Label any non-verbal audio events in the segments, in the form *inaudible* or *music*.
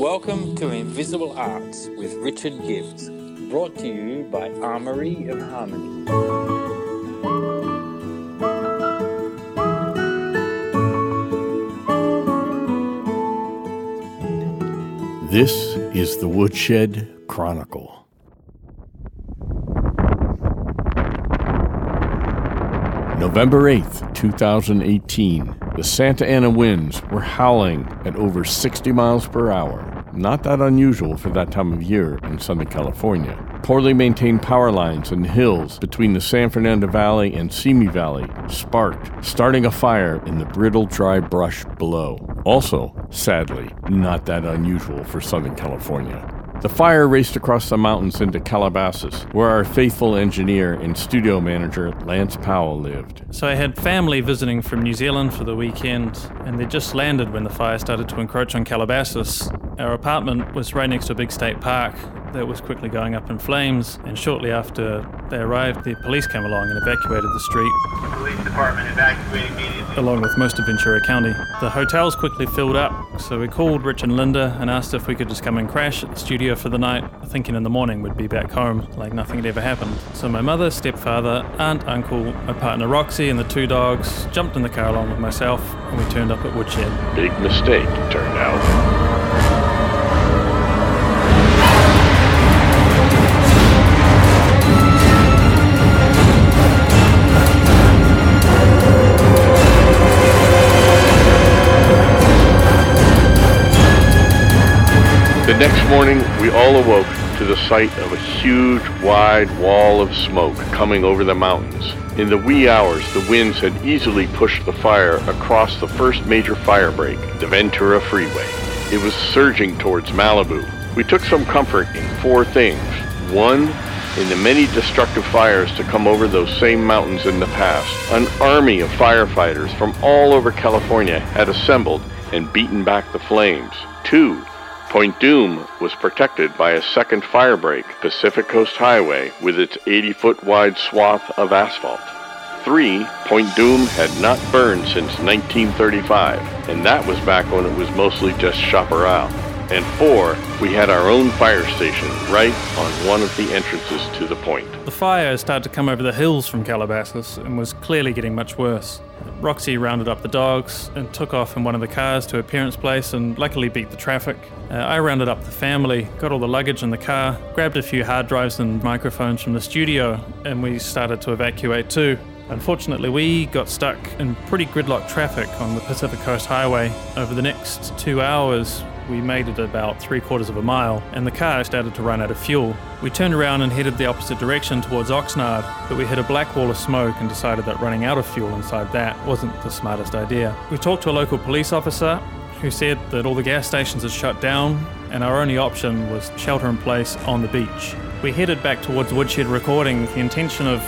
Welcome to Invisible Arts with Richard Gibbs, brought to you by Armory of Harmony. This is the Woodshed Chronicle. November 8th, 2018. The Santa Ana winds were howling at over 60 miles per hour. Not that unusual for that time of year in Southern California. Poorly maintained power lines and hills between the San Fernando Valley and Simi Valley sparked, starting a fire in the brittle dry brush below. Also, sadly, not that unusual for Southern California. The fire raced across the mountains into Calabasas, where our faithful engineer and studio manager Lance Powell lived. So I had family visiting from New Zealand for the weekend, and they just landed when the fire started to encroach on Calabasas. Our apartment was right next to a big state park that was quickly going up in flames, and shortly after they arrived, the police came along and evacuated the street. Police department evacuating immediately. along with most of Ventura County. The hotels quickly filled up, so we called Rich and Linda and asked if we could just come and crash at the studio for the night, thinking in the morning we'd be back home like nothing had ever happened. So my mother, stepfather, aunt, uncle, my partner Roxy, and the two dogs jumped in the car along with myself, and we turned up at Woodshed. Big mistake, turned out. The next morning, we all awoke to the sight of a huge, wide wall of smoke coming over the mountains. In the wee hours, the winds had easily pushed the fire across the first major fire break, the Ventura Freeway. It was surging towards Malibu. We took some comfort in four things. One, in the many destructive fires to come over those same mountains in the past, an army of firefighters from all over California had assembled and beaten back the flames. Two, Point Dume was protected by a second firebreak, Pacific Coast Highway, with its 80 foot wide swath of asphalt. Three, Point Dume had not burned since 1935, and that was back when it was mostly just chaparral. And four, we had our own fire station right on one of the entrances to the point. The fire started to come over the hills from Calabasas and was clearly getting much worse. Roxy rounded up the dogs and took off in one of the cars to her parents' place and luckily beat the traffic. Uh, I rounded up the family, got all the luggage in the car, grabbed a few hard drives and microphones from the studio, and we started to evacuate too. Unfortunately, we got stuck in pretty gridlock traffic on the Pacific Coast Highway. Over the next two hours, we made it about three quarters of a mile, and the car started to run out of fuel. We turned around and headed the opposite direction towards Oxnard, but we hit a black wall of smoke and decided that running out of fuel inside that wasn't the smartest idea. We talked to a local police officer who said that all the gas stations had shut down, and our only option was shelter in place on the beach. We headed back towards Woodshed Recording with the intention of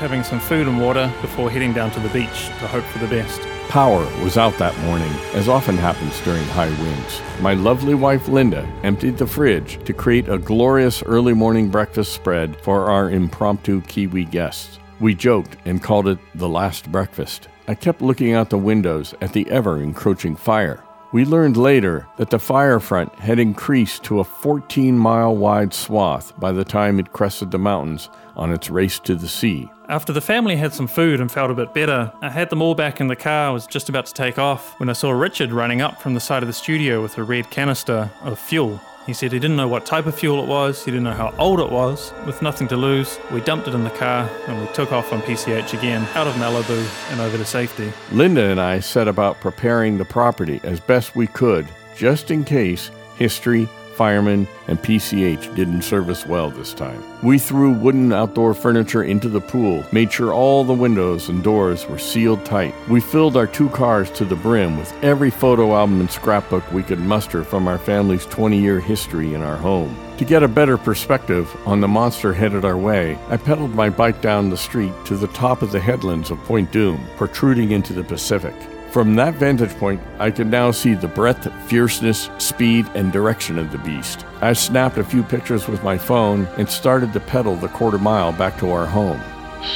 having some food and water before heading down to the beach to hope for the best. Power was out that morning, as often happens during high winds. My lovely wife Linda emptied the fridge to create a glorious early morning breakfast spread for our impromptu Kiwi guests. We joked and called it the last breakfast. I kept looking out the windows at the ever encroaching fire. We learned later that the fire front had increased to a 14 mile wide swath by the time it crested the mountains on its race to the sea. After the family had some food and felt a bit better, I had them all back in the car. I was just about to take off when I saw Richard running up from the side of the studio with a red canister of fuel. He said he didn't know what type of fuel it was, he didn't know how old it was. With nothing to lose, we dumped it in the car and we took off on PCH again, out of Malibu and over to safety. Linda and I set about preparing the property as best we could, just in case history, firemen, and PCH didn't serve us well this time. We threw wooden outdoor furniture into the pool, made sure all the windows and doors were sealed tight. We filled our two cars to the brim with every photo album and scrapbook we could muster from our family's 20 year history in our home. To get a better perspective on the monster headed our way, I pedaled my bike down the street to the top of the headlands of Point Dume, protruding into the Pacific. From that vantage point, I could now see the breadth, fierceness, speed, and direction of the beast. I snapped a few pictures with my phone and started to pedal the quarter mile back to our home.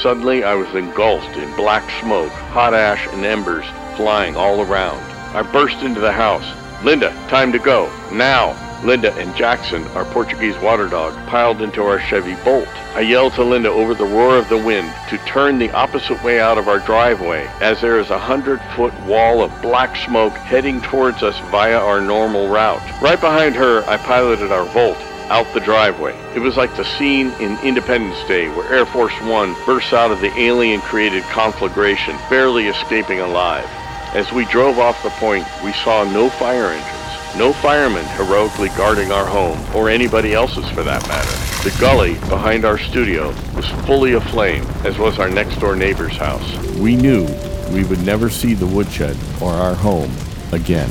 Suddenly, I was engulfed in black smoke, hot ash, and embers flying all around. I burst into the house. Linda, time to go. Now! Linda and Jackson, our Portuguese water dog, piled into our Chevy Bolt. I yelled to Linda over the roar of the wind to turn the opposite way out of our driveway as there is a hundred foot wall of black smoke heading towards us via our normal route. Right behind her, I piloted our Volt out the driveway. It was like the scene in Independence Day where Air Force One bursts out of the alien created conflagration, barely escaping alive. As we drove off the point, we saw no fire engines, no firemen heroically guarding our home, or anybody else's for that matter. The gully behind our studio was fully aflame, as was our next door neighbor's house. We knew we would never see the woodshed or our home again.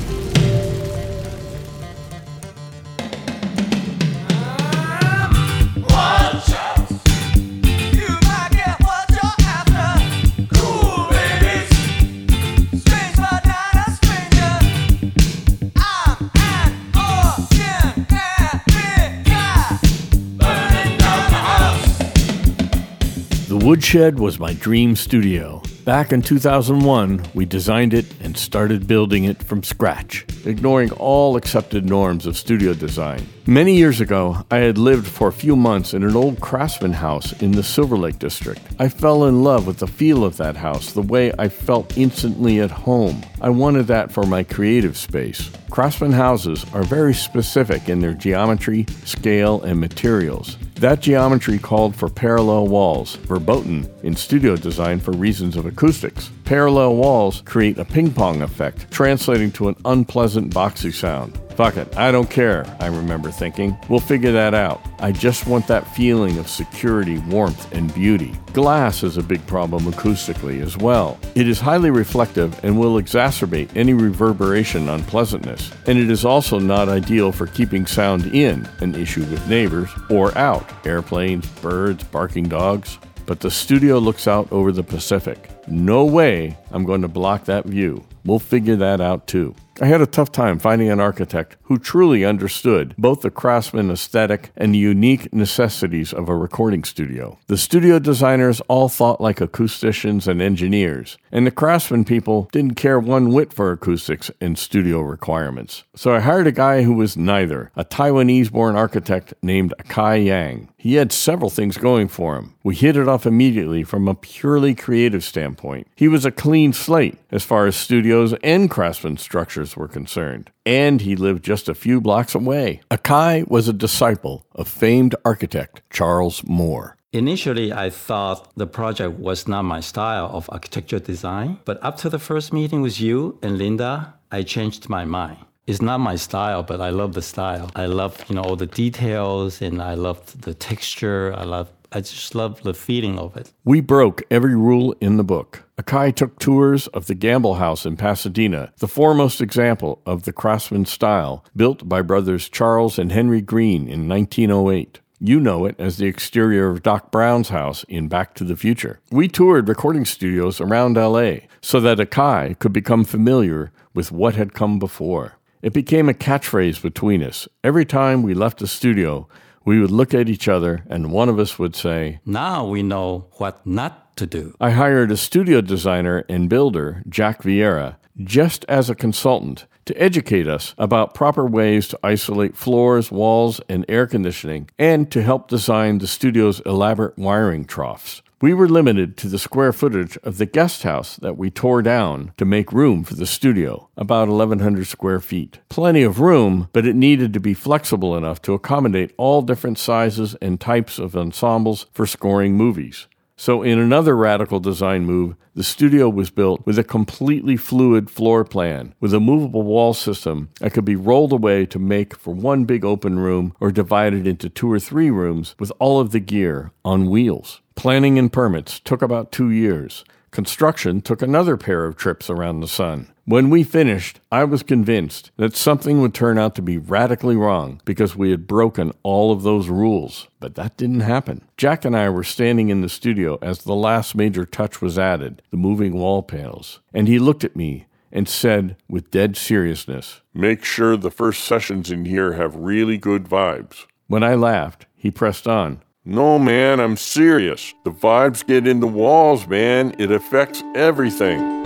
Woodshed was my dream studio. Back in 2001, we designed it and started building it from scratch, ignoring all accepted norms of studio design. Many years ago, I had lived for a few months in an old craftsman house in the Silver Lake district. I fell in love with the feel of that house, the way I felt instantly at home. I wanted that for my creative space. Craftsman houses are very specific in their geometry, scale, and materials. That geometry called for parallel walls, verboten in studio design for reasons of acoustics. Parallel walls create a ping pong effect, translating to an unpleasant boxy sound. Fuck it, I don't care, I remember thinking. We'll figure that out. I just want that feeling of security, warmth, and beauty. Glass is a big problem acoustically as well. It is highly reflective and will exacerbate any reverberation unpleasantness, and it is also not ideal for keeping sound in, an issue with neighbors, or out, airplanes, birds, barking dogs. But the studio looks out over the Pacific. No way I'm going to block that view. We'll figure that out too. I had a tough time finding an architect who truly understood both the craftsman aesthetic and the unique necessities of a recording studio. The studio designers all thought like acousticians and engineers, and the craftsman people didn't care one whit for acoustics and studio requirements. So I hired a guy who was neither, a Taiwanese born architect named Akai Yang. He had several things going for him. We hit it off immediately from a purely creative standpoint. He was a clean slate as far as studios and craftsman structures were concerned, and he lived just a few blocks away. Akai was a disciple of famed architect Charles Moore. Initially, I thought the project was not my style of architecture design, but after the first meeting with you and Linda, I changed my mind it's not my style, but I love the style. I love, you know, all the details and I love the texture. I love I just love the feeling of it. We broke every rule in the book. Akai took tours of the Gamble House in Pasadena, the foremost example of the craftsman style, built by brothers Charles and Henry Greene in 1908. You know it as the exterior of Doc Brown's house in Back to the Future. We toured recording studios around LA so that Akai could become familiar with what had come before. It became a catchphrase between us. Every time we left the studio, we would look at each other and one of us would say, Now we know what not to do. I hired a studio designer and builder, Jack Vieira, just as a consultant to educate us about proper ways to isolate floors, walls, and air conditioning, and to help design the studio's elaborate wiring troughs. We were limited to the square footage of the guest house that we tore down to make room for the studio, about 1,100 square feet. Plenty of room, but it needed to be flexible enough to accommodate all different sizes and types of ensembles for scoring movies. So, in another radical design move, the studio was built with a completely fluid floor plan with a movable wall system that could be rolled away to make for one big open room or divided into two or three rooms with all of the gear on wheels. Planning and permits took about two years. Construction took another pair of trips around the sun. When we finished, I was convinced that something would turn out to be radically wrong because we had broken all of those rules. But that didn't happen. Jack and I were standing in the studio as the last major touch was added the moving wall panels. And he looked at me and said with dead seriousness, Make sure the first sessions in here have really good vibes. When I laughed, he pressed on. No, man, I'm serious. The vibes get in the walls, man. It affects everything.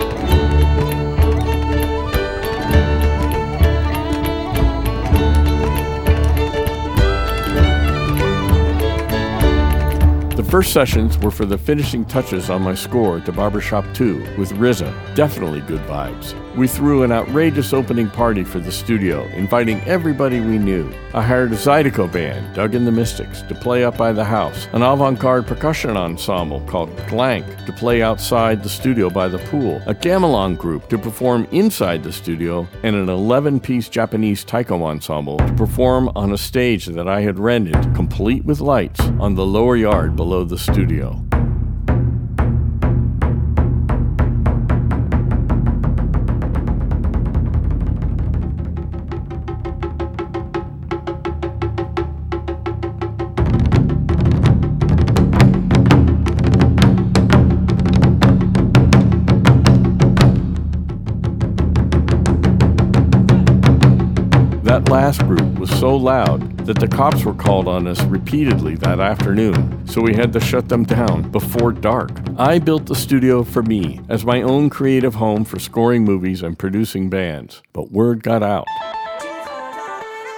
The first sessions were for the finishing touches on my score to Barbershop 2 with Riza. Definitely good vibes. We threw an outrageous opening party for the studio, inviting everybody we knew. I hired a Zydeco band, Doug and the Mystics, to play up by the house, an avant garde percussion ensemble called Glank to play outside the studio by the pool, a gamelan group to perform inside the studio, and an 11 piece Japanese taiko ensemble to perform on a stage that I had rented, complete with lights, on the lower yard below the studio. That last group was so loud that the cops were called on us repeatedly that afternoon, so we had to shut them down before dark. I built the studio for me as my own creative home for scoring movies and producing bands, but word got out.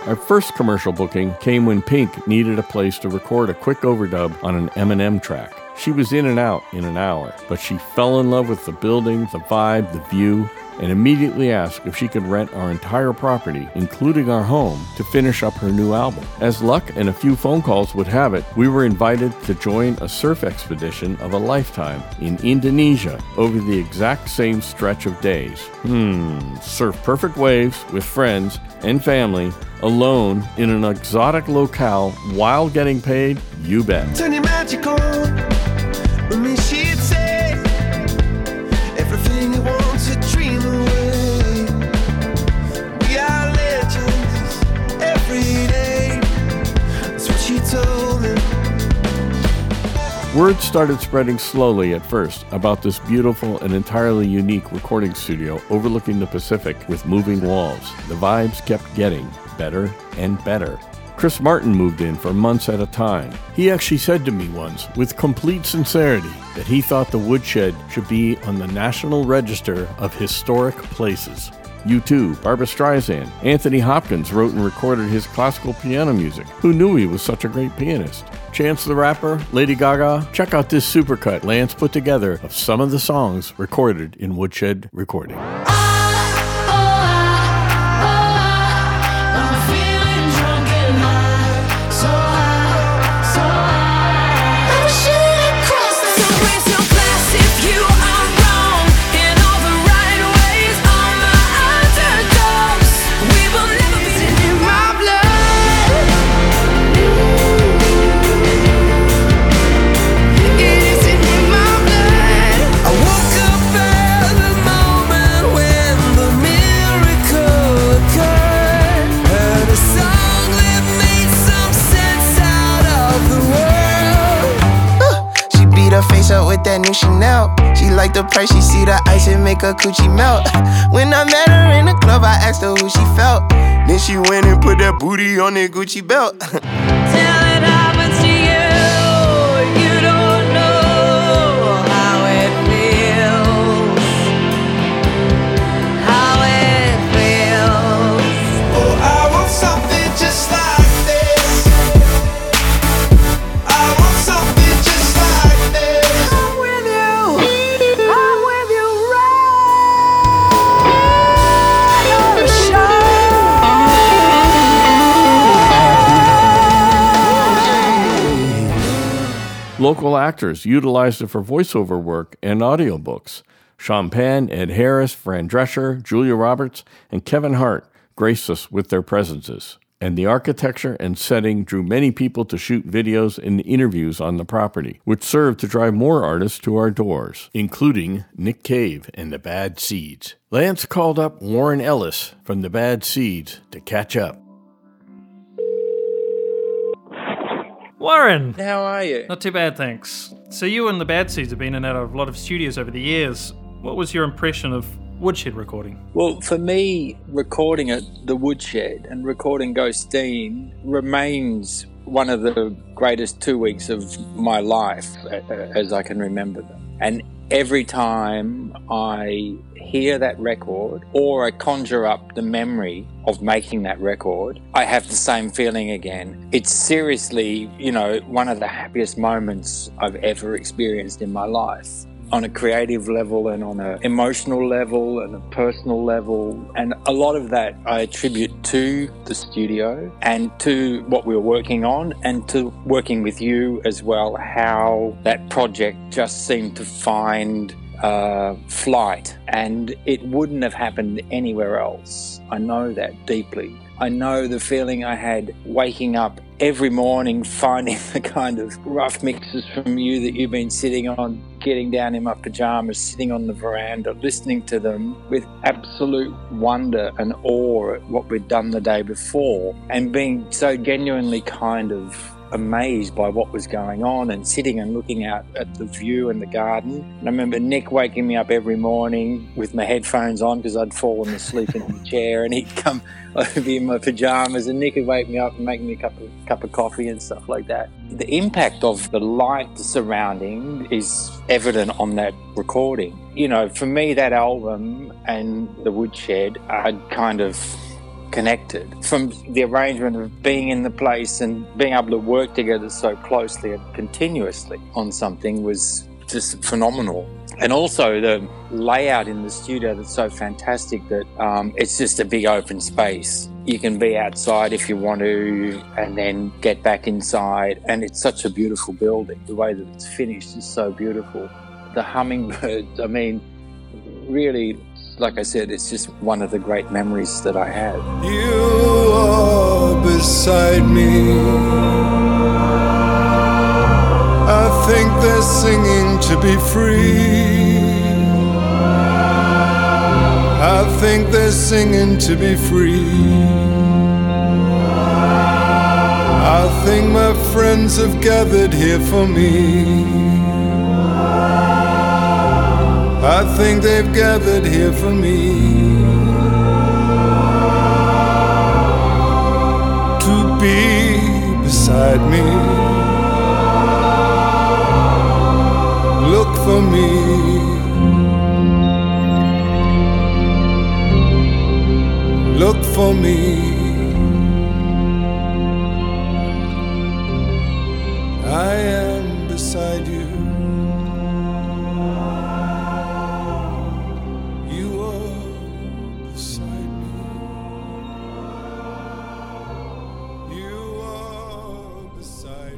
Our first commercial booking came when Pink needed a place to record a quick overdub on an Eminem track. She was in and out in an hour, but she fell in love with the building, the vibe, the view, and immediately asked if she could rent our entire property, including our home, to finish up her new album. As luck and a few phone calls would have it, we were invited to join a surf expedition of a lifetime in Indonesia over the exact same stretch of days. Hmm, surf perfect waves with friends and family, alone in an exotic locale while getting paid? You bet. Word started spreading slowly at first about this beautiful and entirely unique recording studio overlooking the Pacific with moving walls. The vibes kept getting better and better. Chris Martin moved in for months at a time. He actually said to me once, with complete sincerity, that he thought the woodshed should be on the National Register of Historic Places. U2, Barbra Streisand, Anthony Hopkins wrote and recorded his classical piano music. Who knew he was such a great pianist? Chance the Rapper, Lady Gaga. Check out this supercut Lance put together of some of the songs recorded in Woodshed Recording. That new Chanel. She like the price, she see the ice and make her coochie melt. *laughs* When I met her in the club, I asked her who she felt. Then she went and put that booty on that Gucci belt. *laughs* Local actors utilized it for voiceover work and audiobooks. Sean Penn, Ed Harris, Fran Drescher, Julia Roberts, and Kevin Hart graced us with their presences. And the architecture and setting drew many people to shoot videos and interviews on the property, which served to drive more artists to our doors, including Nick Cave and the Bad Seeds. Lance called up Warren Ellis from the Bad Seeds to catch up. Warren! How are you? Not too bad, thanks. So you and the Bad Seeds have been in and out of a lot of studios over the years. What was your impression of Woodshed recording? Well, for me, recording at the Woodshed and recording Ghosteen remains one of the greatest two weeks of my life a- a- as I can remember them. And every time I hear that record or I conjure up the memory of making that record, I have the same feeling again. It's seriously, you know, one of the happiest moments I've ever experienced in my life on a creative level and on an emotional level and a personal level. And a lot of that I attribute to the studio and to what we were working on and to working with you as well, how that project just seemed to find uh, flight and it wouldn't have happened anywhere else. I know that deeply. I know the feeling I had waking up every morning, finding *laughs* the kind of rough mixes from you that you've been sitting on, getting down in my pajamas, sitting on the veranda, listening to them with absolute wonder and awe at what we'd done the day before, and being so genuinely kind of amazed by what was going on and sitting and looking out at the view and the garden. And I remember Nick waking me up every morning with my headphones on because I'd fallen asleep in the *laughs* chair and he'd come over in my pajamas and Nick would wake me up and make me a cup of, cup of coffee and stuff like that. The impact of the light surrounding is evident on that recording. You know, for me, that album and The Woodshed are kind of connected. From the arrangement of being in the place and being able to work together so closely and continuously on something was just phenomenal. And also the layout in the studio that's so fantastic that um, it's just a big open space. You can be outside if you want to and then get back inside. And it's such a beautiful building. The way that it's finished is so beautiful. The hummingbirds, I mean, really like I said, it's just one of the great memories that I have. You are beside me. I think they're singing to be free. I think they're singing to be free. I think my friends have gathered here for me. I think they've gathered here for me to be beside me. Look for me. Look for me.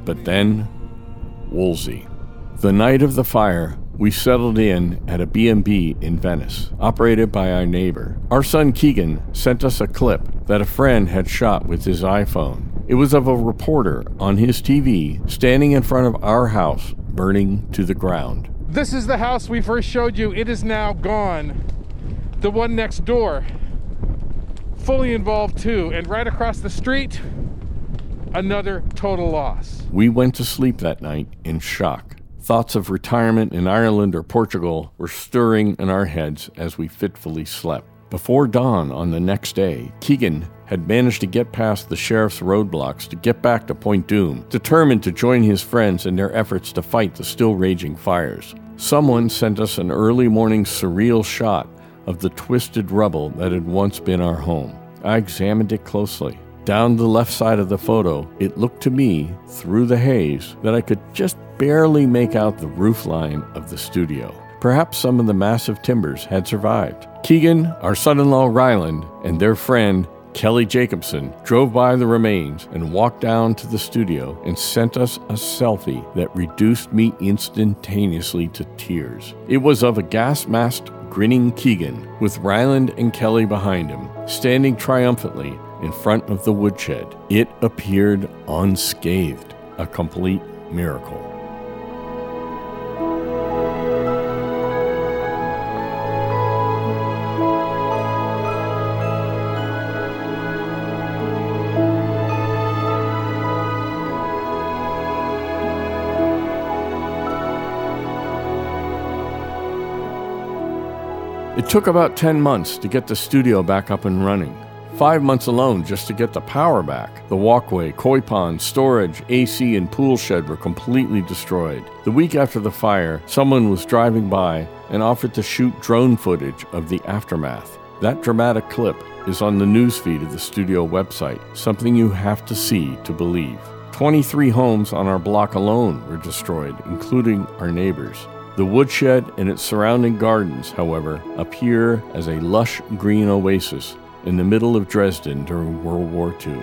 But then, Woolsey. The night of the fire, we settled in at a B&B in Venice, operated by our neighbor. Our son Keegan sent us a clip that a friend had shot with his iPhone. It was of a reporter on his TV standing in front of our house, burning to the ground. This is the house we first showed you. It is now gone. The one next door, fully involved too. And right across the street, another total loss. We went to sleep that night in shock. Thoughts of retirement in Ireland or Portugal were stirring in our heads as we fitfully slept. Before dawn on the next day, Keegan had managed to get past the sheriff's roadblocks to get back to Point Dume, determined to join his friends in their efforts to fight the still raging fires. Someone sent us an early morning surreal shot of the twisted rubble that had once been our home. I examined it closely. Down the left side of the photo, it looked to me, through the haze, that I could just barely make out the roof line of the studio. Perhaps some of the massive timbers had survived. Keegan, our son in law Ryland, and their friend Kelly Jacobson drove by the remains and walked down to the studio and sent us a selfie that reduced me instantaneously to tears. It was of a gas masked, grinning Keegan with Ryland and Kelly behind him, standing triumphantly in front of the woodshed. It appeared unscathed, a complete miracle. It took about 10 months to get the studio back up and running. Five months alone just to get the power back. The walkway, koi pond, storage, AC, and pool shed were completely destroyed. The week after the fire, someone was driving by and offered to shoot drone footage of the aftermath. That dramatic clip is on the newsfeed of the studio website, something you have to see to believe. 23 homes on our block alone were destroyed, including our neighbors. The woodshed and its surrounding gardens, however, appear as a lush green oasis in the middle of Dresden during World War II.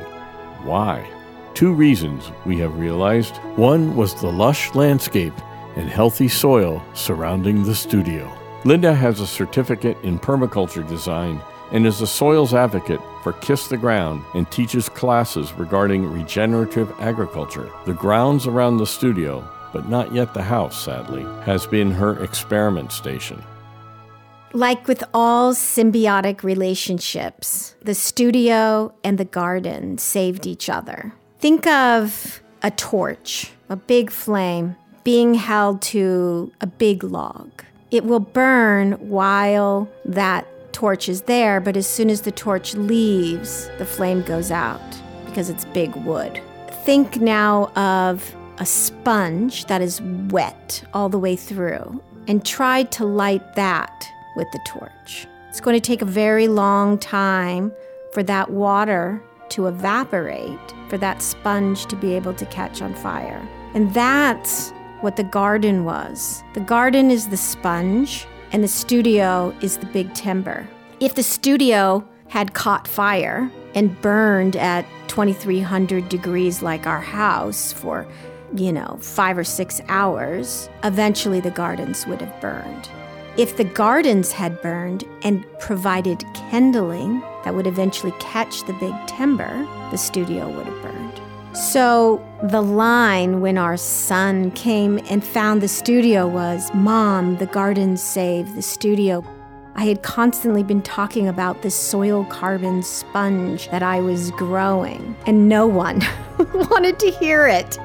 Why? Two reasons we have realized. One was the lush landscape and healthy soil surrounding the studio. Linda has a certificate in permaculture design and is a soils advocate for Kiss the Ground and teaches classes regarding regenerative agriculture. The grounds around the studio, but not yet the house, sadly, has been her experiment station. Like with all symbiotic relationships, the studio and the garden saved each other. Think of a torch, a big flame, being held to a big log. It will burn while that torch is there, but as soon as the torch leaves, the flame goes out because it's big wood. Think now of a sponge that is wet all the way through and try to light that with the torch. It's going to take a very long time for that water to evaporate, for that sponge to be able to catch on fire. And that's what the garden was. The garden is the sponge, and the studio is the big timber. If the studio had caught fire and burned at 2300 degrees like our house for, you know, five or six hours, eventually the gardens would have burned. If the gardens had burned and provided kindling that would eventually catch the big timber, the studio would have burned. So the line when our son came and found the studio was Mom, the gardens saved the studio. I had constantly been talking about this soil carbon sponge that I was growing, and no one *laughs* *laughs* wanted to hear it.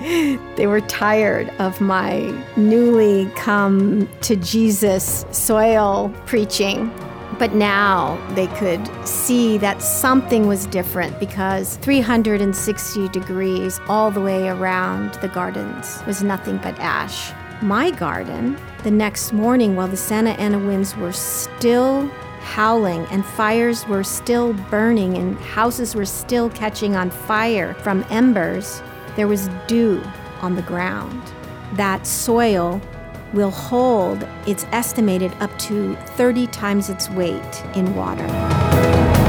They were tired of my newly come to Jesus soil preaching. But now they could see that something was different because 360 degrees all the way around the gardens was nothing but ash. My garden, the next morning, while the Santa Ana winds were still howling and fires were still burning and houses were still catching on fire from embers, there was dew on the ground. That soil will hold, it's estimated, up to 30 times its weight in water.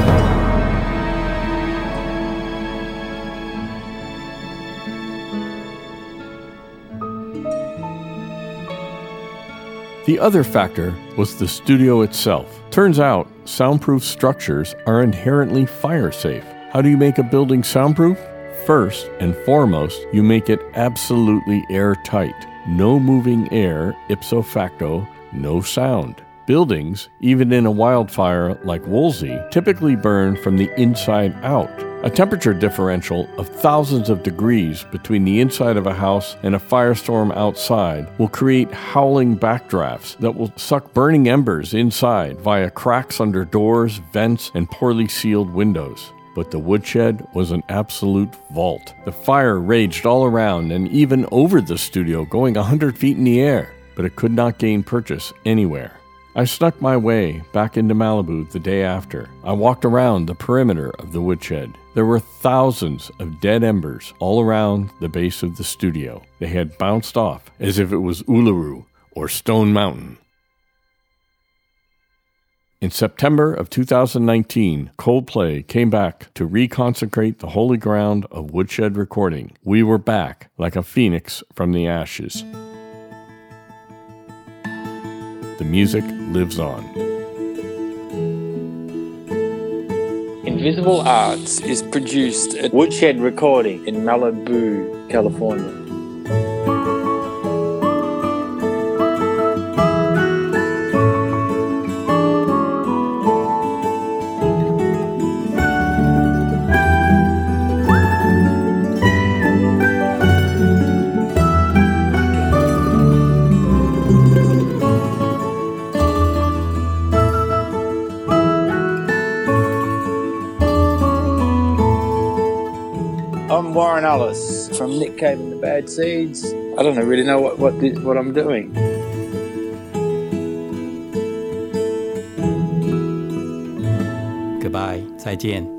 The other factor was the studio itself. Turns out, soundproof structures are inherently fire safe. How do you make a building soundproof? First and foremost, you make it absolutely airtight. No moving air, ipso facto, no sound. Buildings, even in a wildfire like Woolsey, typically burn from the inside out. A temperature differential of thousands of degrees between the inside of a house and a firestorm outside will create howling backdrafts that will suck burning embers inside via cracks under doors, vents, and poorly sealed windows but the woodshed was an absolute vault. The fire raged all around and even over the studio, going a hundred feet in the air, but it could not gain purchase anywhere. I snuck my way back into Malibu the day after. I walked around the perimeter of the woodshed. There were thousands of dead embers all around the base of the studio. They had bounced off as if it was Uluru or Stone Mountain. In September of 2019, Coldplay came back to reconsecrate the holy ground of woodshed recording. We were back like a phoenix from the ashes. The music lives on. Invisible Arts is produced at Woodshed Recording in Malibu, California. Ellis from Nick Cave and the Bad Seeds. I don't really know what, what, what I'm doing. Goodbye. Goodbye，再见。